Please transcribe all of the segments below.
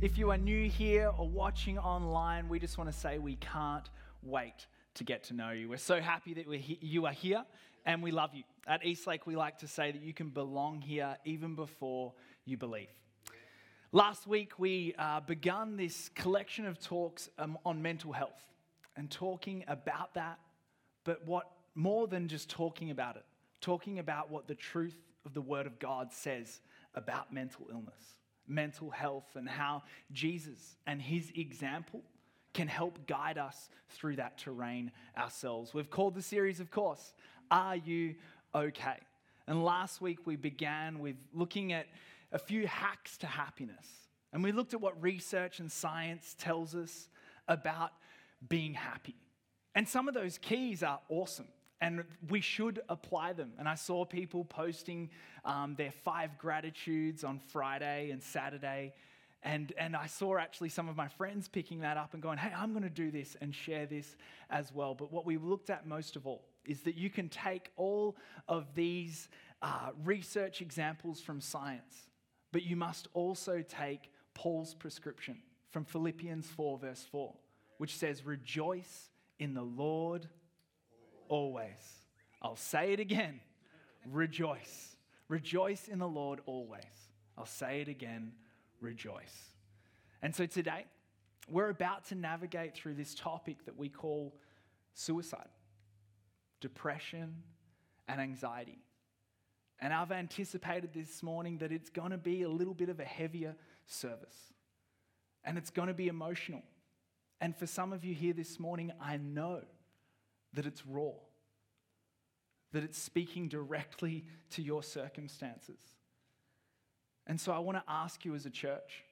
If you are new here or watching online, we just want to say we can't wait to get to know you. We're so happy that we're he- you are here and we love you. At Eastlake, we like to say that you can belong here even before you believe. Last week, we uh, this collection of talks um, on mental health and talking about that, but what more than just talking about it, talking about what the truth of the Word of God says about mental illness, mental health, and how Jesus and his example can help guide us through that terrain ourselves. We've called the series, of course, Are You Okay? And last week we began with looking at a few hacks to happiness. And we looked at what research and science tells us about being happy. And some of those keys are awesome. And we should apply them. And I saw people posting um, their five gratitudes on Friday and Saturday. And, and I saw actually some of my friends picking that up and going, hey, I'm going to do this and share this as well. But what we looked at most of all is that you can take all of these uh, research examples from science, but you must also take Paul's prescription from Philippians 4, verse 4, which says, Rejoice in the Lord always. I'll say it again rejoice. Rejoice in the Lord always. I'll say it again rejoice. And so today, we're about to navigate through this topic that we call suicide, depression, and anxiety. And I've anticipated this morning that it's going to be a little bit of a heavier service. And it's going to be emotional. And for some of you here this morning, I know that it's raw, that it's speaking directly to your circumstances. And so I want to ask you as a church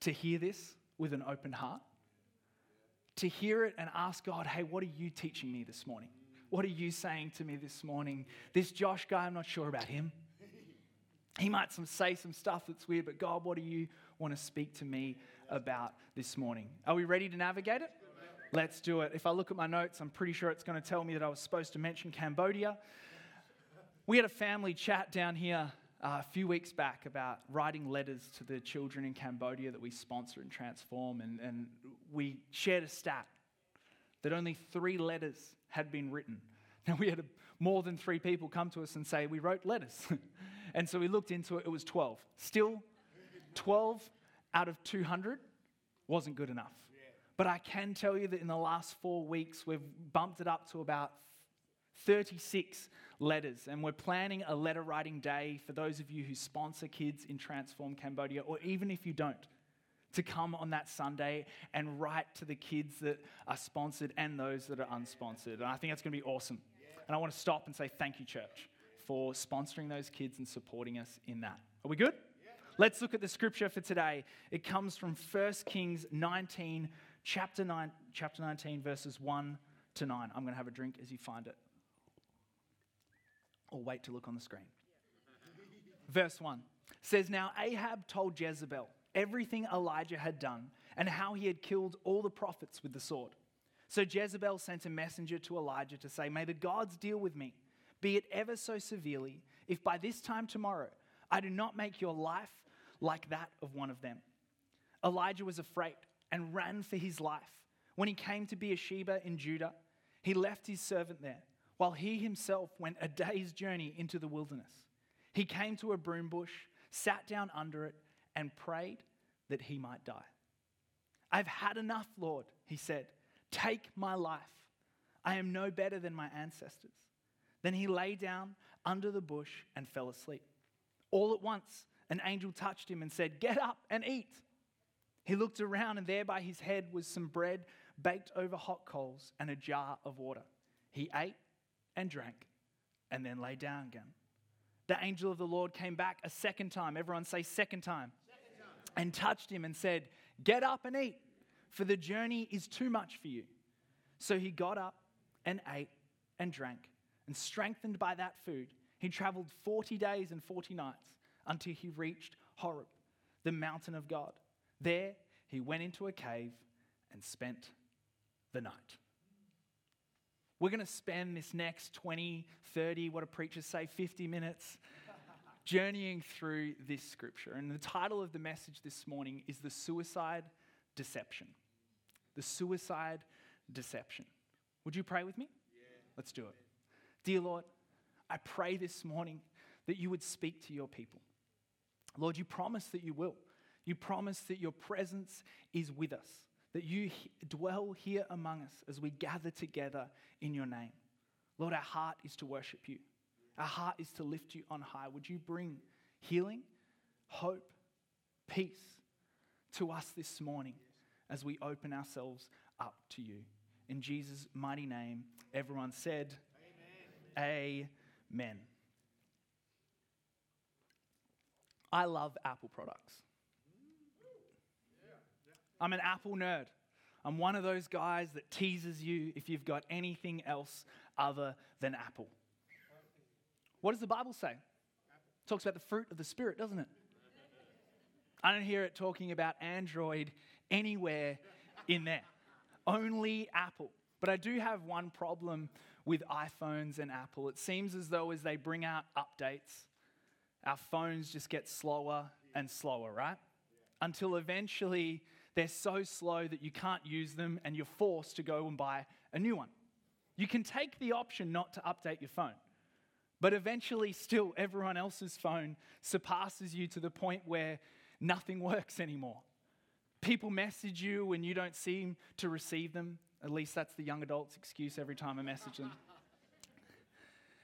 to hear this with an open heart, to hear it and ask God, hey, what are you teaching me this morning? What are you saying to me this morning? This Josh guy, I'm not sure about him. He might some, say some stuff that's weird, but God, what do you want to speak to me about this morning? Are we ready to navigate it? Let's do it. If I look at my notes, I'm pretty sure it's going to tell me that I was supposed to mention Cambodia. We had a family chat down here uh, a few weeks back about writing letters to the children in Cambodia that we sponsor and transform. And, and we shared a stat that only three letters had been written. Now, we had a, more than three people come to us and say, We wrote letters. and so we looked into it, it was 12. Still, 12 out of 200 wasn't good enough. But I can tell you that in the last four weeks, we've bumped it up to about 36 letters. And we're planning a letter writing day for those of you who sponsor kids in Transform Cambodia, or even if you don't, to come on that Sunday and write to the kids that are sponsored and those that are unsponsored. And I think that's going to be awesome. And I want to stop and say thank you, church, for sponsoring those kids and supporting us in that. Are we good? Let's look at the scripture for today. It comes from 1 Kings 19, chapter, 9, chapter 19, verses 1 to 9. I'm going to have a drink as you find it. Or wait to look on the screen. Verse 1 says, Now Ahab told Jezebel everything Elijah had done and how he had killed all the prophets with the sword. So Jezebel sent a messenger to Elijah to say, May the gods deal with me, be it ever so severely, if by this time tomorrow I do not make your life like that of one of them. Elijah was afraid and ran for his life. When he came to Beersheba in Judah, he left his servant there, while he himself went a day's journey into the wilderness. He came to a broom bush, sat down under it, and prayed that he might die. I've had enough, Lord, he said. Take my life. I am no better than my ancestors. Then he lay down under the bush and fell asleep. All at once, an angel touched him and said, Get up and eat. He looked around, and there by his head was some bread baked over hot coals and a jar of water. He ate and drank and then lay down again. The angel of the Lord came back a second time. Everyone say, second time. Second time. And touched him and said, Get up and eat, for the journey is too much for you. So he got up and ate and drank. And strengthened by that food, he traveled 40 days and 40 nights until he reached Horeb, the mountain of God. There, he went into a cave and spent the night. We're going to spend this next 20, 30, what do preachers say, 50 minutes, journeying through this scripture. And the title of the message this morning is The Suicide Deception. The Suicide Deception. Would you pray with me? Yeah. Let's do it. Dear Lord, I pray this morning that you would speak to your people. Lord, you promise that you will. You promise that your presence is with us, that you dwell here among us as we gather together in your name. Lord, our heart is to worship you. Our heart is to lift you on high. Would you bring healing, hope, peace to us this morning as we open ourselves up to you? In Jesus' mighty name, everyone said, Amen. Amen. I love Apple products. I'm an Apple nerd. I'm one of those guys that teases you if you've got anything else other than Apple. What does the Bible say? It talks about the fruit of the Spirit, doesn't it? I don't hear it talking about Android anywhere in there. Only Apple. But I do have one problem with iPhones and Apple. It seems as though as they bring out updates, our phones just get slower and slower, right? Until eventually they're so slow that you can't use them and you're forced to go and buy a new one. You can take the option not to update your phone, but eventually, still, everyone else's phone surpasses you to the point where nothing works anymore. People message you and you don't seem to receive them. At least that's the young adult's excuse every time I message them.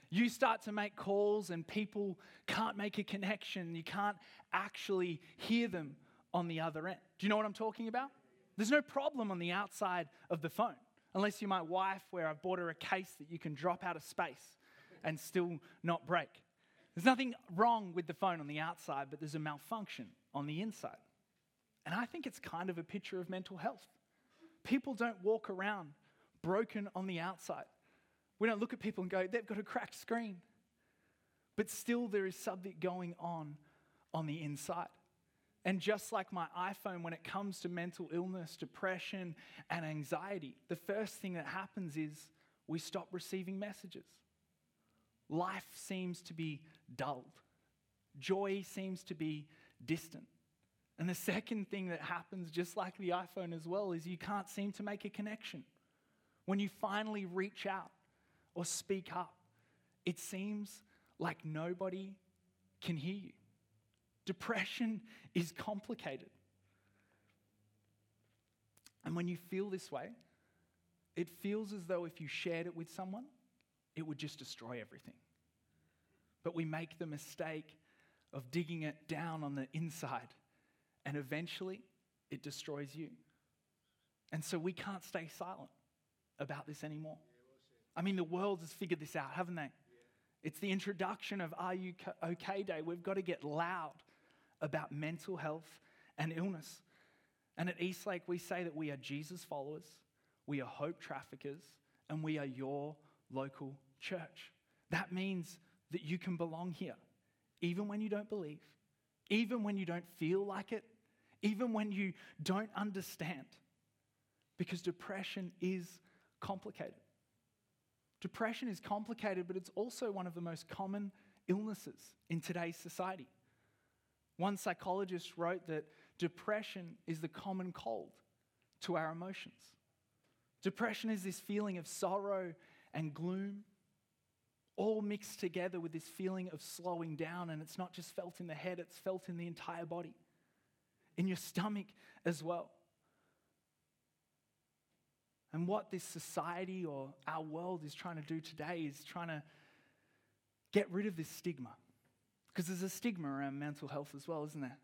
You start to make calls and people can't make a connection. You can't actually hear them on the other end. Do you know what I'm talking about? There's no problem on the outside of the phone, unless you're my wife, where I've bought her a case that you can drop out of space and still not break. There's nothing wrong with the phone on the outside, but there's a malfunction on the inside. And I think it's kind of a picture of mental health. People don't walk around broken on the outside. We don't look at people and go, they've got a cracked screen. But still, there is something going on on the inside. And just like my iPhone, when it comes to mental illness, depression, and anxiety, the first thing that happens is we stop receiving messages. Life seems to be dulled, joy seems to be distant. And the second thing that happens, just like the iPhone as well, is you can't seem to make a connection. When you finally reach out or speak up, it seems like nobody can hear you. Depression is complicated. And when you feel this way, it feels as though if you shared it with someone, it would just destroy everything. But we make the mistake of digging it down on the inside, and eventually it destroys you. And so we can't stay silent about this anymore. I mean, the world has figured this out, haven't they? It's the introduction of Are You OK Day. We've got to get loud about mental health and illness. And at Eastlake, we say that we are Jesus followers, we are hope traffickers, and we are your local church. That means that you can belong here, even when you don't believe, even when you don't feel like it, even when you don't understand. Because depression is complicated. Depression is complicated, but it's also one of the most common illnesses in today's society. One psychologist wrote that depression is the common cold to our emotions. Depression is this feeling of sorrow and gloom, all mixed together with this feeling of slowing down. And it's not just felt in the head, it's felt in the entire body, in your stomach as well. And what this society or our world is trying to do today is trying to get rid of this stigma. Because there's a stigma around mental health as well, isn't there?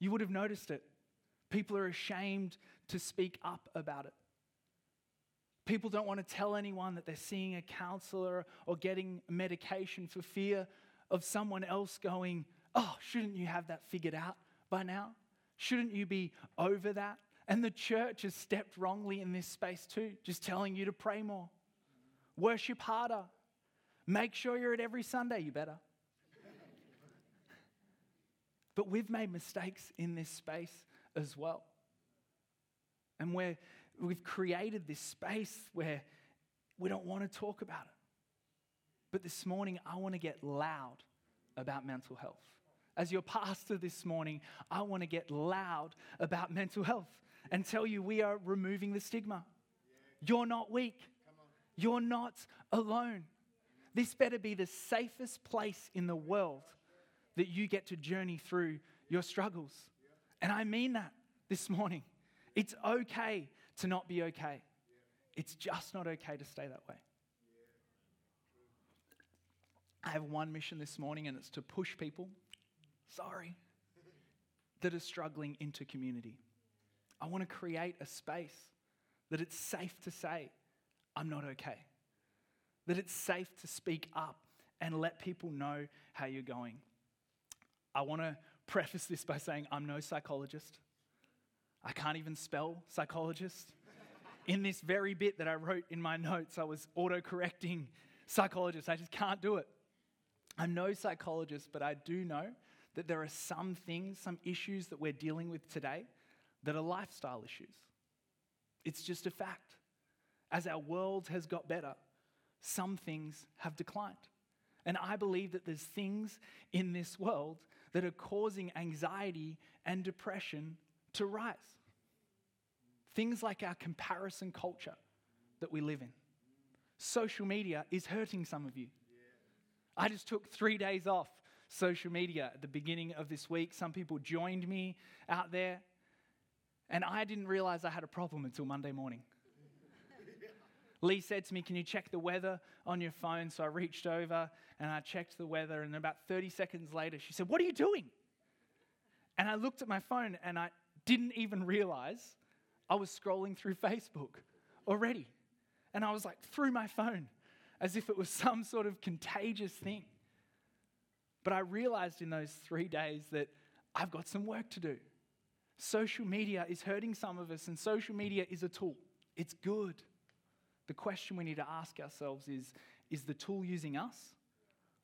You would have noticed it. People are ashamed to speak up about it. People don't want to tell anyone that they're seeing a counselor or getting medication for fear of someone else going, Oh, shouldn't you have that figured out by now? Shouldn't you be over that? And the church has stepped wrongly in this space too, just telling you to pray more, worship harder, make sure you're at every Sunday, you better. But we've made mistakes in this space as well. And we've created this space where we don't want to talk about it. But this morning, I want to get loud about mental health. As your pastor this morning, I want to get loud about mental health and tell you we are removing the stigma. You're not weak, you're not alone. This better be the safest place in the world that you get to journey through your struggles. And I mean that this morning. It's okay to not be okay, it's just not okay to stay that way. I have one mission this morning, and it's to push people, sorry, that are struggling into community. I want to create a space that it's safe to say, I'm not okay. That it's safe to speak up and let people know how you're going. I want to preface this by saying I'm no psychologist. I can't even spell psychologist. in this very bit that I wrote in my notes, I was auto correcting psychologist. I just can't do it. I'm no psychologist, but I do know that there are some things, some issues that we're dealing with today that are lifestyle issues. It's just a fact. As our world has got better, some things have declined. And I believe that there's things in this world that are causing anxiety and depression to rise. Things like our comparison culture that we live in. Social media is hurting some of you. I just took three days off social media at the beginning of this week. Some people joined me out there, and I didn't realize I had a problem until Monday morning. Lee said to me, Can you check the weather on your phone? So I reached over and I checked the weather, and about 30 seconds later, she said, What are you doing? And I looked at my phone and I didn't even realize I was scrolling through Facebook already. And I was like, through my phone as if it was some sort of contagious thing. But I realized in those three days that I've got some work to do. Social media is hurting some of us, and social media is a tool. It's good. The question we need to ask ourselves is is the tool using us,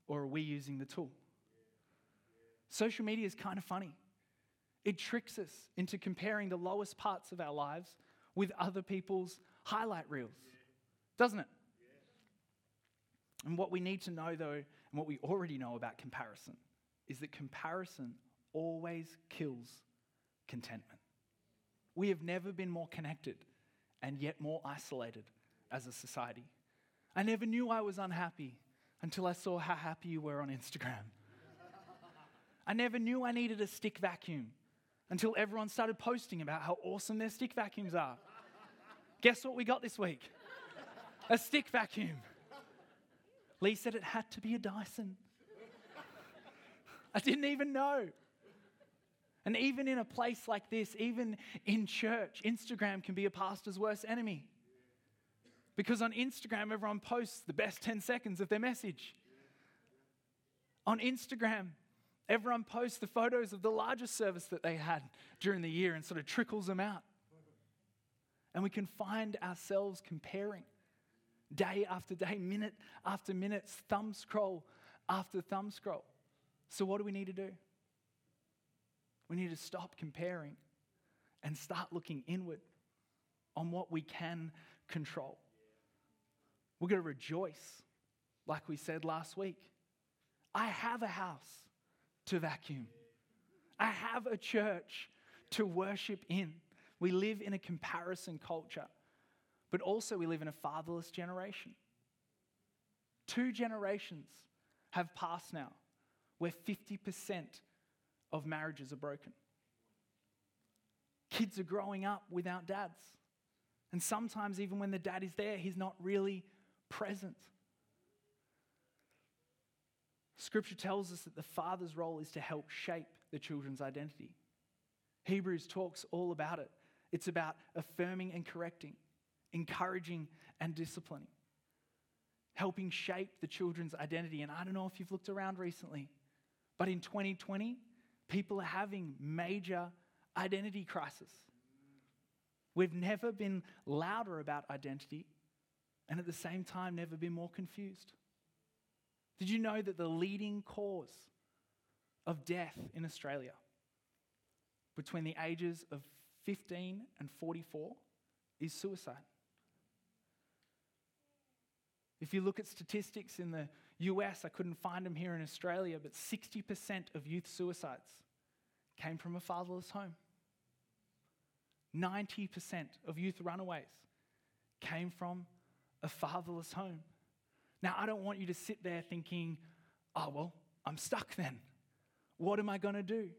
or are we using the tool? Social media is kind of funny. It tricks us into comparing the lowest parts of our lives with other people's highlight reels, doesn't it? And what we need to know, though, and what we already know about comparison, is that comparison always kills contentment. We have never been more connected and yet more isolated as a society. I never knew I was unhappy until I saw how happy you were on Instagram. I never knew I needed a stick vacuum until everyone started posting about how awesome their stick vacuums are. Guess what we got this week? A stick vacuum. Lee said it had to be a Dyson. I didn't even know. And even in a place like this, even in church, Instagram can be a pastor's worst enemy. Because on Instagram, everyone posts the best 10 seconds of their message. On Instagram, everyone posts the photos of the largest service that they had during the year and sort of trickles them out. And we can find ourselves comparing day after day, minute after minute, thumb scroll after thumb scroll. So, what do we need to do? We need to stop comparing and start looking inward on what we can control. We're going to rejoice, like we said last week. I have a house to vacuum, I have a church to worship in. We live in a comparison culture. But also, we live in a fatherless generation. Two generations have passed now where 50% of marriages are broken. Kids are growing up without dads. And sometimes, even when the dad is there, he's not really present. Scripture tells us that the father's role is to help shape the children's identity. Hebrews talks all about it. It's about affirming and correcting, encouraging and disciplining, helping shape the children's identity. And I don't know if you've looked around recently, but in 2020, people are having major identity crisis. We've never been louder about identity and at the same time never been more confused. Did you know that the leading cause of death in Australia between the ages of 15 and 44 is suicide? If you look at statistics in the US, I couldn't find them here in Australia, but 60% of youth suicides came from a fatherless home. 90% of youth runaways came from a fatherless home. Now, I don't want you to sit there thinking, oh, well, I'm stuck then. What am I going to do?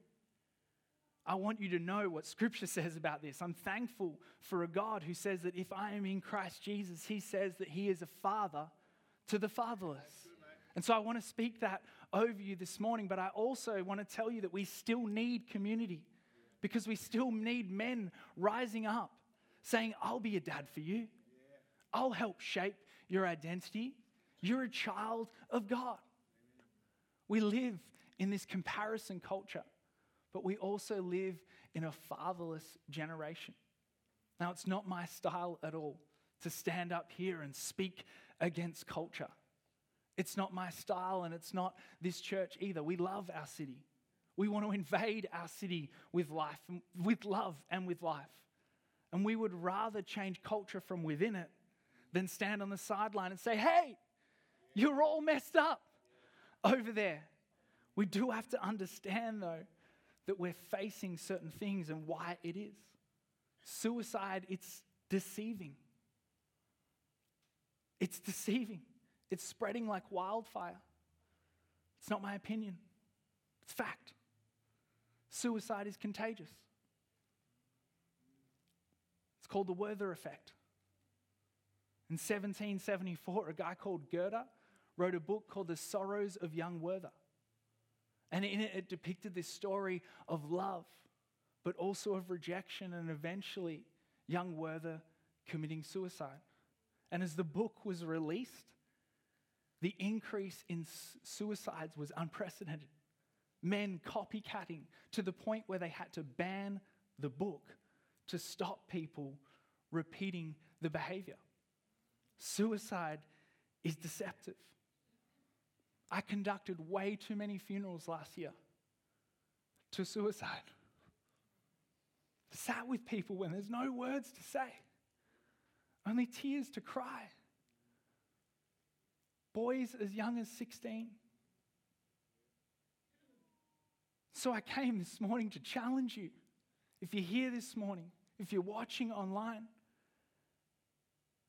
I want you to know what Scripture says about this. I'm thankful for a God who says that if I am in Christ Jesus, He says that He is a father to the fatherless. And so I want to speak that over you this morning, but I also want to tell you that we still need community because we still need men rising up saying, I'll be a dad for you. I'll help shape your identity. You're a child of God. We live in this comparison culture, but we also live in a fatherless generation. Now, it's not my style at all to stand up here and speak against culture. It's not my style, and it's not this church either. We love our city. We want to invade our city with life, with love, and with life. And we would rather change culture from within it than stand on the sideline and say, hey, you're all messed up over there. We do have to understand, though, that we're facing certain things and why it is. Suicide, it's deceiving. It's deceiving. It's spreading like wildfire. It's not my opinion, it's fact. Suicide is contagious. It's called the Werther effect. In 1774, a guy called Goethe wrote a book called The Sorrows of Young Werther. And in it, it depicted this story of love, but also of rejection, and eventually, young Werther committing suicide. And as the book was released, the increase in suicides was unprecedented. Men copycatting to the point where they had to ban the book to stop people repeating the behavior. Suicide is deceptive. I conducted way too many funerals last year to suicide. Sat with people when there's no words to say, only tears to cry boys as young as 16. So I came this morning to challenge you. If you're here this morning, if you're watching online,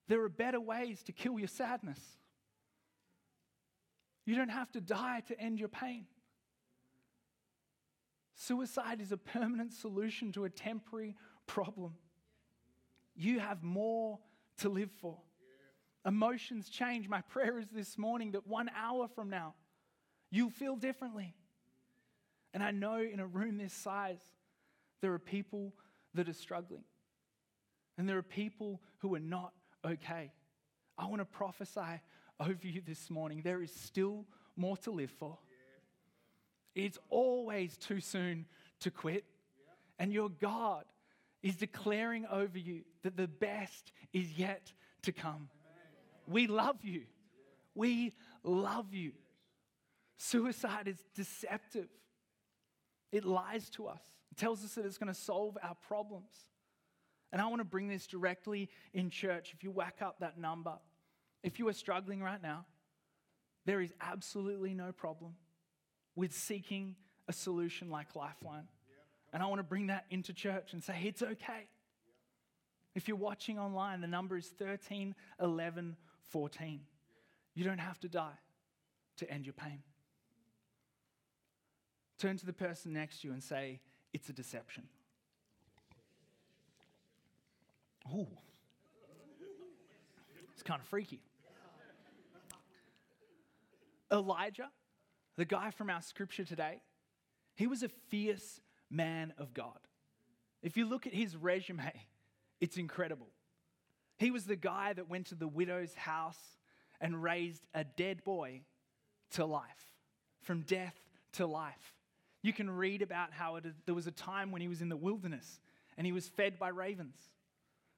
there are better ways to kill your sadness. You don't have to die to end your pain. Suicide is a permanent solution to a temporary problem. You have more to live for. Emotions change. My prayer is this morning that one hour from now, you'll feel differently. And I know in a room this size, there are people that are struggling. And there are people who are not okay. I want to prophesy over you this morning. There is still more to live for. It's always too soon to quit. And your God is declaring over you that the best is yet to come. We love you. We love you. Suicide is deceptive, it lies to us, it tells us that it's going to solve our problems. And I want to bring this directly in church. If you whack up that number, if you are struggling right now, there is absolutely no problem with seeking a solution like Lifeline. And I want to bring that into church and say, it's okay. If you're watching online, the number is 13 11 14. You don't have to die to end your pain. Turn to the person next to you and say, It's a deception. Ooh, it's kind of freaky. Elijah, the guy from our scripture today, he was a fierce man of God. If you look at his resume, it's incredible. He was the guy that went to the widow's house and raised a dead boy to life, from death to life. You can read about how it, there was a time when he was in the wilderness and he was fed by ravens.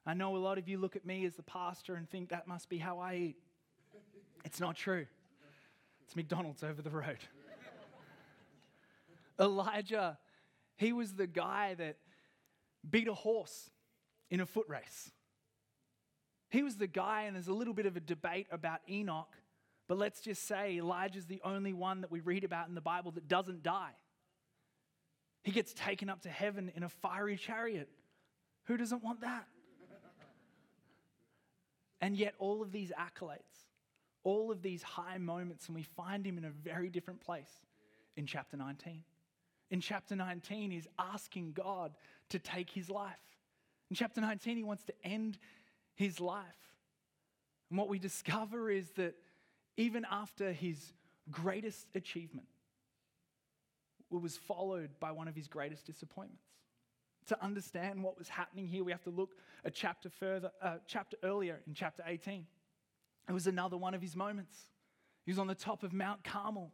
I know a lot of you look at me as the pastor and think that must be how I eat. It's not true. It's McDonald's over the road. Elijah, he was the guy that beat a horse in a foot race. He was the guy, and there's a little bit of a debate about Enoch, but let's just say Elijah's the only one that we read about in the Bible that doesn't die. He gets taken up to heaven in a fiery chariot. Who doesn't want that? And yet, all of these accolades, all of these high moments, and we find him in a very different place in chapter 19. In chapter 19, he's asking God to take his life. In chapter 19, he wants to end his life. And what we discover is that even after his greatest achievement, it was followed by one of his greatest disappointments. To understand what was happening here, we have to look a chapter further, uh, chapter earlier in chapter 18. It was another one of his moments. He was on the top of Mount Carmel,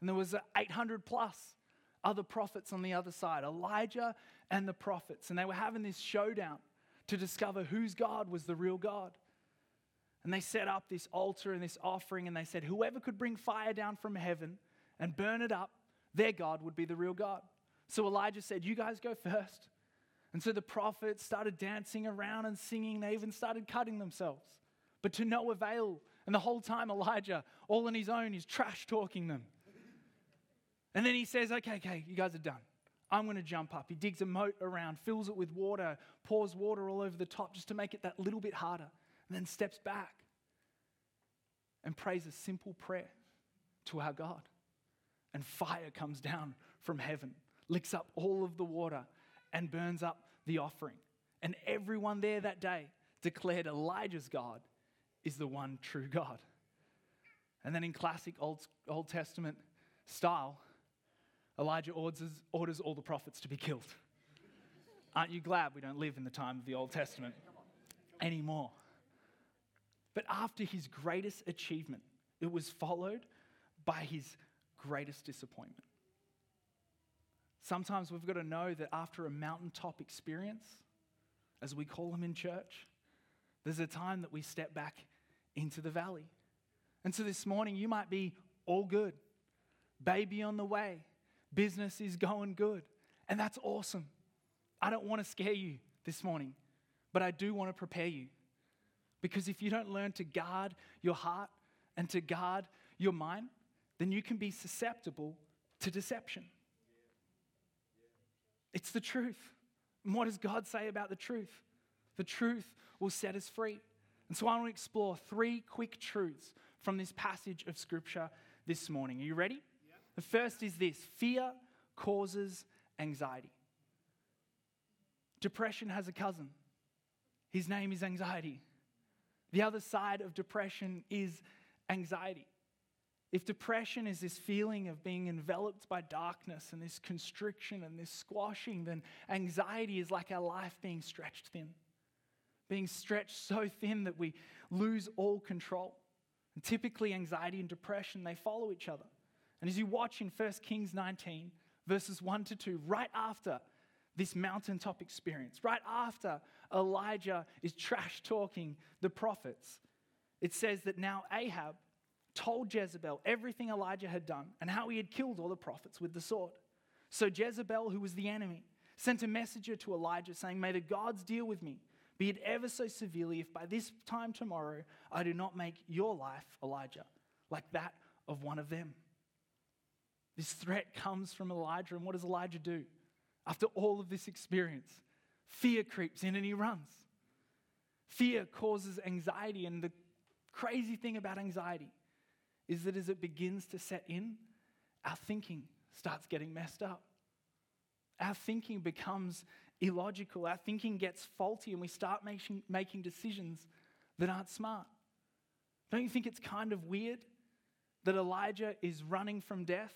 and there was 800 plus other prophets on the other side, Elijah and the prophets, and they were having this showdown to discover whose God was the real God. And they set up this altar and this offering, and they said, Whoever could bring fire down from heaven and burn it up, their God would be the real God. So Elijah said, You guys go first. And so the prophets started dancing around and singing. They even started cutting themselves, but to no avail. And the whole time, Elijah, all on his own, is trash talking them. And then he says, Okay, okay, you guys are done. I'm going to jump up. He digs a moat around, fills it with water, pours water all over the top just to make it that little bit harder, and then steps back and prays a simple prayer to our God. And fire comes down from heaven licks up all of the water, and burns up the offering. And everyone there that day declared Elijah's God is the one true God. And then in classic Old, Old Testament style, Elijah orders, orders all the prophets to be killed. Aren't you glad we don't live in the time of the Old Testament anymore? But after his greatest achievement, it was followed by his greatest disappointment. Sometimes we've got to know that after a mountaintop experience, as we call them in church, there's a time that we step back into the valley. And so this morning, you might be all good, baby on the way, business is going good, and that's awesome. I don't want to scare you this morning, but I do want to prepare you. Because if you don't learn to guard your heart and to guard your mind, then you can be susceptible to deception. It's the truth. And what does God say about the truth? The truth will set us free. And so I want to explore three quick truths from this passage of Scripture this morning. Are you ready? Yep. The first is this fear causes anxiety. Depression has a cousin. His name is anxiety. The other side of depression is anxiety. If depression is this feeling of being enveloped by darkness and this constriction and this squashing, then anxiety is like our life being stretched thin, being stretched so thin that we lose all control. And typically, anxiety and depression, they follow each other. And as you watch in 1 Kings 19, verses 1 to 2, right after this mountaintop experience, right after Elijah is trash talking the prophets, it says that now Ahab, told Jezebel everything Elijah had done and how he had killed all the prophets with the sword. So Jezebel, who was the enemy, sent a messenger to Elijah saying, May the gods deal with me, be it ever so severely, if by this time tomorrow I do not make your life, Elijah, like that of one of them. This threat comes from Elijah, and what does Elijah do? After all of this experience, fear creeps in and he runs. Fear causes anxiety, and the crazy thing about anxiety is that as it begins to set in, our thinking starts getting messed up. Our thinking becomes illogical. Our thinking gets faulty, and we start making, making decisions that aren't smart. Don't you think it's kind of weird that Elijah is running from death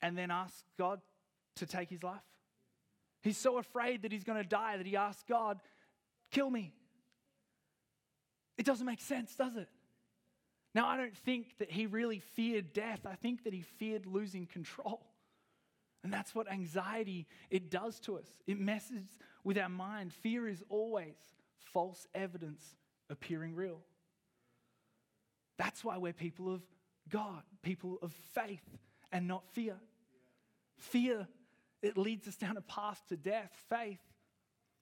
and then asks God to take his life? He's so afraid that he's going to die that he asks God, kill me. It doesn't make sense, does it? Now, I don't think that he really feared death. I think that he feared losing control. And that's what anxiety it does to us. It messes with our mind. Fear is always false evidence appearing real. That's why we're people of God, people of faith and not fear. Fear it leads us down a path to death. Faith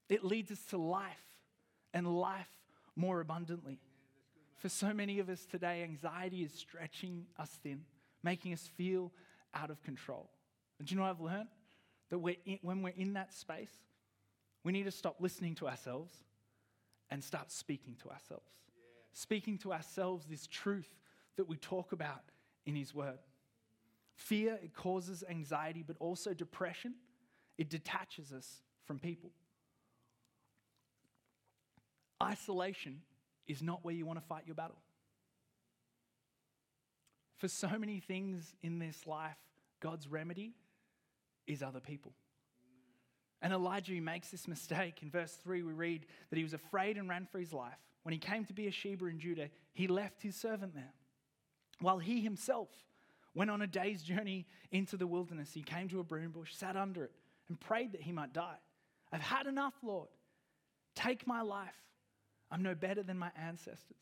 it leads us to life and life more abundantly. For so many of us today, anxiety is stretching us thin, making us feel out of control. And do you know what I've learned? That we're in, when we're in that space, we need to stop listening to ourselves and start speaking to ourselves. Yeah. Speaking to ourselves this truth that we talk about in His Word. Fear, it causes anxiety, but also depression. It detaches us from people. Isolation is not where you want to fight your battle. For so many things in this life, God's remedy is other people. And Elijah makes this mistake. In verse 3, we read that he was afraid and ran for his life. When he came to Beersheba in Judah, he left his servant there. While he himself went on a day's journey into the wilderness, he came to a broom bush, sat under it, and prayed that he might die. I've had enough, Lord. Take my life. I'm no better than my ancestors.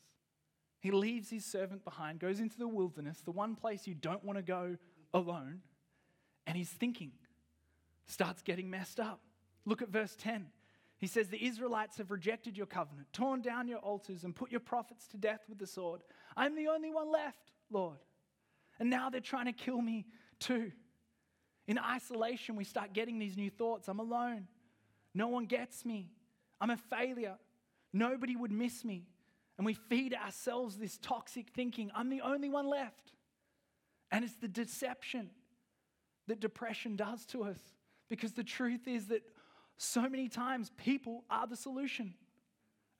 He leaves his servant behind, goes into the wilderness, the one place you don't want to go alone, and he's thinking, starts getting messed up. Look at verse 10. He says, The Israelites have rejected your covenant, torn down your altars, and put your prophets to death with the sword. I'm the only one left, Lord. And now they're trying to kill me too. In isolation, we start getting these new thoughts I'm alone. No one gets me. I'm a failure. Nobody would miss me. And we feed ourselves this toxic thinking I'm the only one left. And it's the deception that depression does to us. Because the truth is that so many times people are the solution.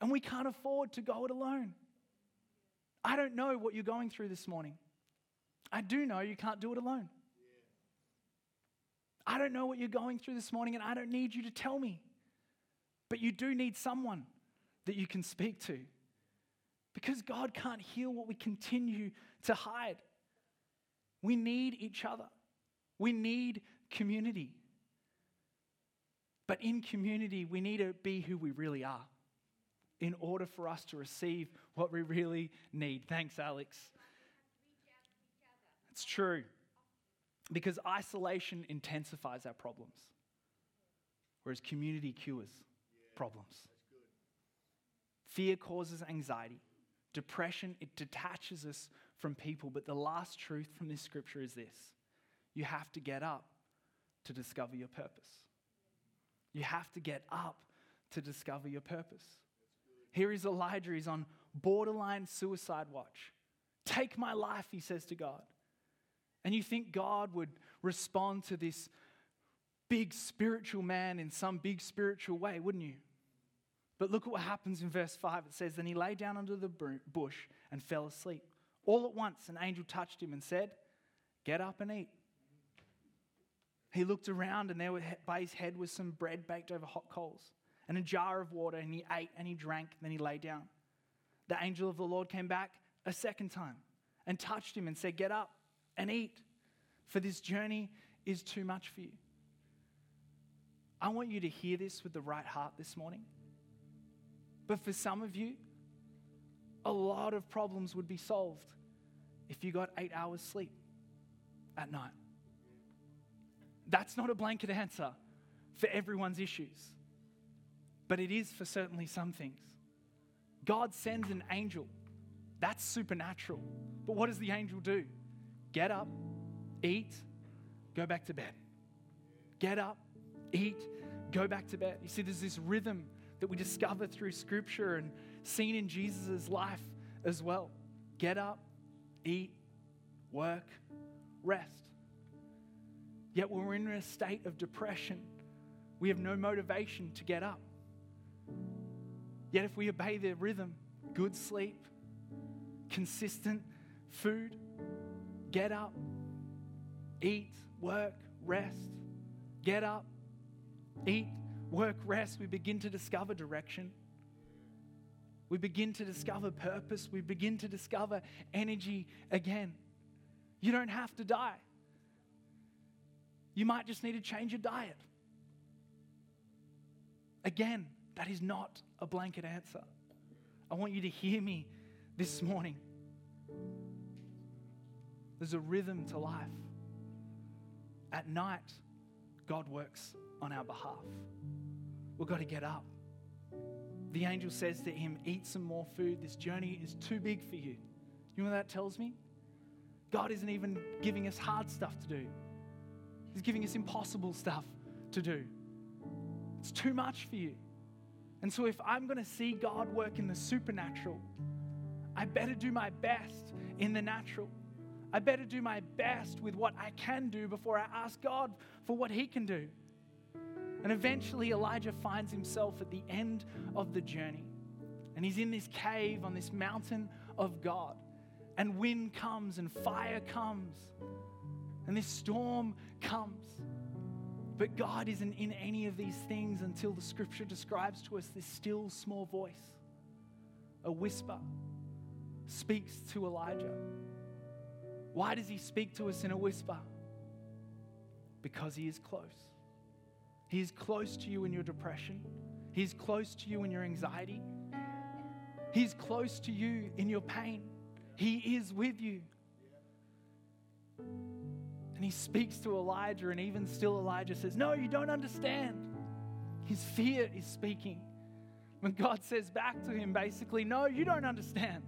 And we can't afford to go it alone. I don't know what you're going through this morning. I do know you can't do it alone. I don't know what you're going through this morning, and I don't need you to tell me. But you do need someone that you can speak to. Because God can't heal what we continue to hide. We need each other, we need community. But in community, we need to be who we really are in order for us to receive what we really need. Thanks, Alex. It's true. Because isolation intensifies our problems, whereas community cures problems. Fear causes anxiety. Depression, it detaches us from people. But the last truth from this scripture is this you have to get up to discover your purpose. You have to get up to discover your purpose. Here is Elijah, he's on borderline suicide watch. Take my life, he says to God. And you think God would respond to this big spiritual man in some big spiritual way, wouldn't you? But look at what happens in verse 5. It says, Then he lay down under the bush and fell asleep. All at once, an angel touched him and said, Get up and eat. He looked around, and there were, by his head was some bread baked over hot coals and a jar of water, and he ate and he drank, then he lay down. The angel of the Lord came back a second time and touched him and said, Get up and eat, for this journey is too much for you. I want you to hear this with the right heart this morning. But for some of you, a lot of problems would be solved if you got eight hours sleep at night. That's not a blanket answer for everyone's issues, but it is for certainly some things. God sends an angel. That's supernatural. But what does the angel do? Get up, eat, go back to bed. Get up, eat, go back to bed. You see, there's this rhythm that we discover through Scripture and seen in Jesus' life as well. Get up, eat, work, rest. Yet when we're in a state of depression, we have no motivation to get up. Yet if we obey the rhythm, good sleep, consistent food, get up, eat, work, rest, get up, eat, work, rest, we begin to discover direction. We begin to discover purpose. We begin to discover energy again. You don't have to die. You might just need to change your diet. Again, that is not a blanket answer. I want you to hear me this morning. There's a rhythm to life. At night, God works on our behalf. We've got to get up. the angel says to him, Eat some more food. This journey is too big for you. You know what that tells me? God isn't even giving us hard stuff to do, He's giving us impossible stuff to do. It's too much for you. And so, if I'm going to see God work in the supernatural, I better do my best in the natural. I better do my best with what I can do before I ask God for what He can do. And eventually, Elijah finds himself at the end of the journey. And he's in this cave on this mountain of God. And wind comes, and fire comes, and this storm comes. But God isn't in any of these things until the scripture describes to us this still small voice, a whisper, speaks to Elijah. Why does he speak to us in a whisper? Because he is close. He is close to you in your depression, He's close to you in your anxiety, He's close to you in your pain. He is with you. And he speaks to Elijah, and even still, Elijah says, No, you don't understand. His fear is speaking. When God says back to him, basically, No, you don't understand.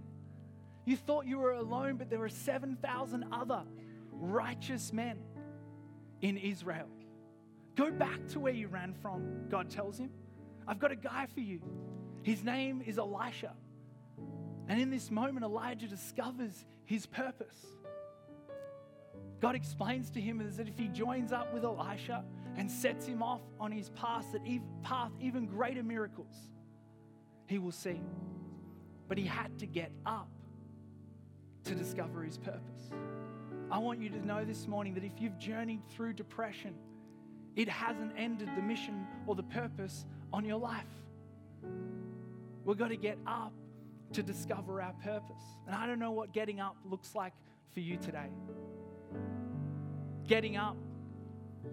You thought you were alone, but there were 7,000 other righteous men in Israel. Go back to where you ran from, God tells him. I've got a guy for you. His name is Elisha. And in this moment, Elijah discovers his purpose. God explains to him that if he joins up with Elisha and sets him off on his path, that even, path, even greater miracles he will see. But he had to get up to discover his purpose. I want you to know this morning that if you've journeyed through depression, it hasn't ended the mission or the purpose on your life. We've got to get up to discover our purpose. And I don't know what getting up looks like for you today. Getting up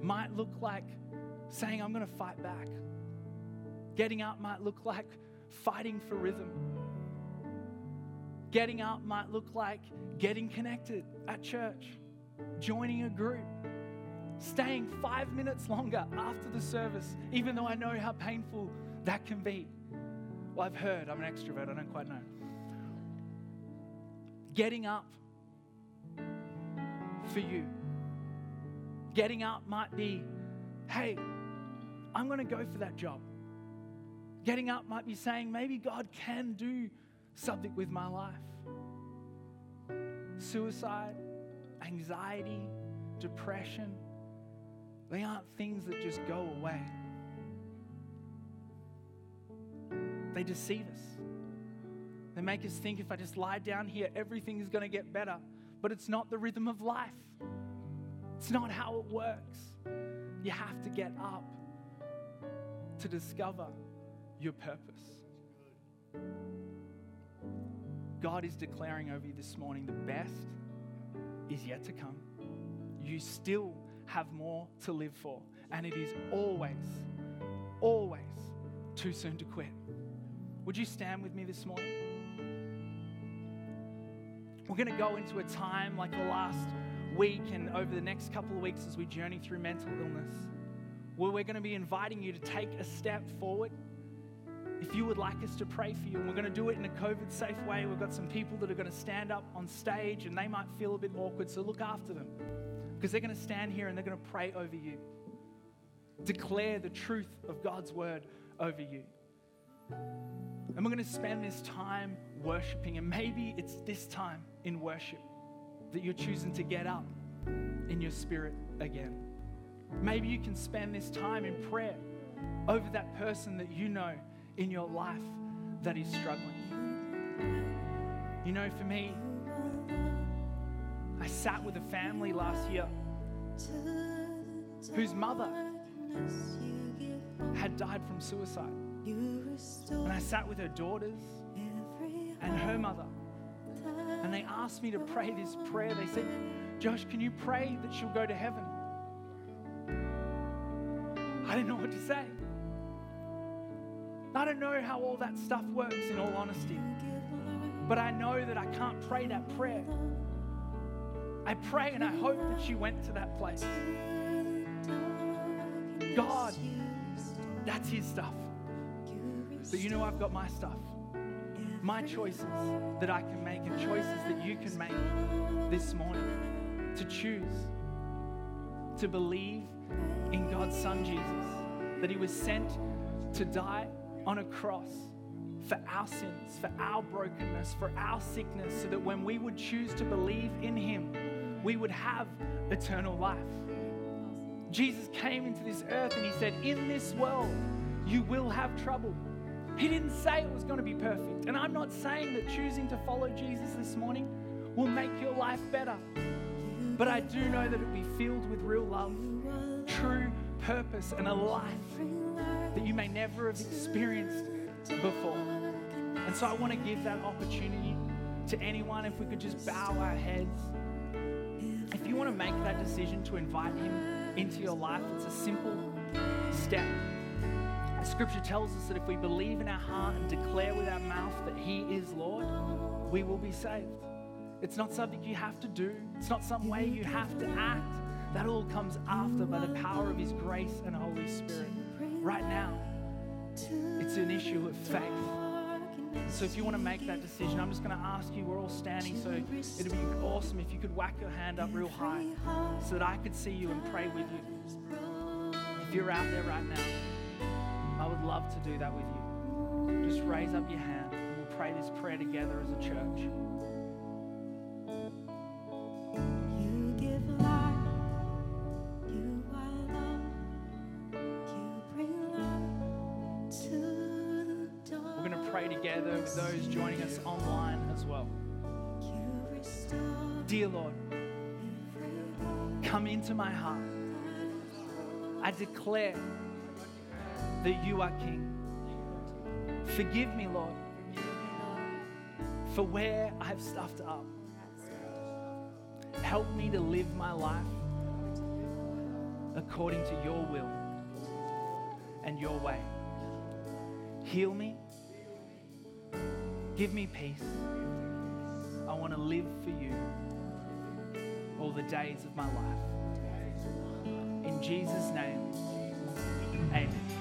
might look like saying, I'm going to fight back. Getting up might look like fighting for rhythm. Getting up might look like getting connected at church, joining a group, staying five minutes longer after the service, even though I know how painful that can be. Well, I've heard, I'm an extrovert, I don't quite know. Getting up for you. Getting up might be, hey, I'm going to go for that job. Getting up might be saying, maybe God can do something with my life. Suicide, anxiety, depression, they aren't things that just go away. They deceive us. They make us think if I just lie down here, everything is going to get better. But it's not the rhythm of life, it's not how it works. You have to get up to discover your purpose. God is declaring over you this morning the best is yet to come. You still have more to live for. And it is always, always too soon to quit. Would you stand with me this morning? We're going to go into a time like the last week and over the next couple of weeks as we journey through mental illness, where we're going to be inviting you to take a step forward. If you would like us to pray for you, and we're going to do it in a COVID safe way, we've got some people that are going to stand up on stage and they might feel a bit awkward, so look after them because they're going to stand here and they're going to pray over you, declare the truth of God's word over you. And we're going to spend this time worshiping, and maybe it's this time in worship that you're choosing to get up in your spirit again. Maybe you can spend this time in prayer over that person that you know in your life that is struggling. You know, for me, I sat with a family last year whose mother had died from suicide. And I sat with her daughters and her mother. And they asked me to pray this prayer. They said, Josh, can you pray that she'll go to heaven? I didn't know what to say. I don't know how all that stuff works, in all honesty. But I know that I can't pray that prayer I pray and I hope that she went to that place. God, that's his stuff. But you know, I've got my stuff, my choices that I can make, and choices that you can make this morning to choose to believe in God's Son Jesus, that He was sent to die on a cross for our sins, for our brokenness, for our sickness, so that when we would choose to believe in Him, we would have eternal life. Jesus came into this earth and He said, In this world, you will have trouble. He didn't say it was going to be perfect. And I'm not saying that choosing to follow Jesus this morning will make your life better. But I do know that it will be filled with real love, true purpose, and a life that you may never have experienced before. And so I want to give that opportunity to anyone. If we could just bow our heads. If you want to make that decision to invite Him into your life, it's a simple step. Scripture tells us that if we believe in our heart and declare with our mouth that He is Lord, we will be saved. It's not something you have to do, it's not some way you have to act. That all comes after by the power of His grace and Holy Spirit. Right now, it's an issue of faith. So if you want to make that decision, I'm just going to ask you, we're all standing, so it'd be awesome if you could whack your hand up real high so that I could see you and pray with you. If you're out there right now, I would love to do that with you. Just raise up your hand and we'll pray this prayer together as a church. Those joining us online as well. Dear Lord, come into my heart. I declare that you are King. Forgive me, Lord, for where I've stuffed up. Help me to live my life according to your will and your way. Heal me. Give me peace. I want to live for you all the days of my life. In Jesus' name, amen.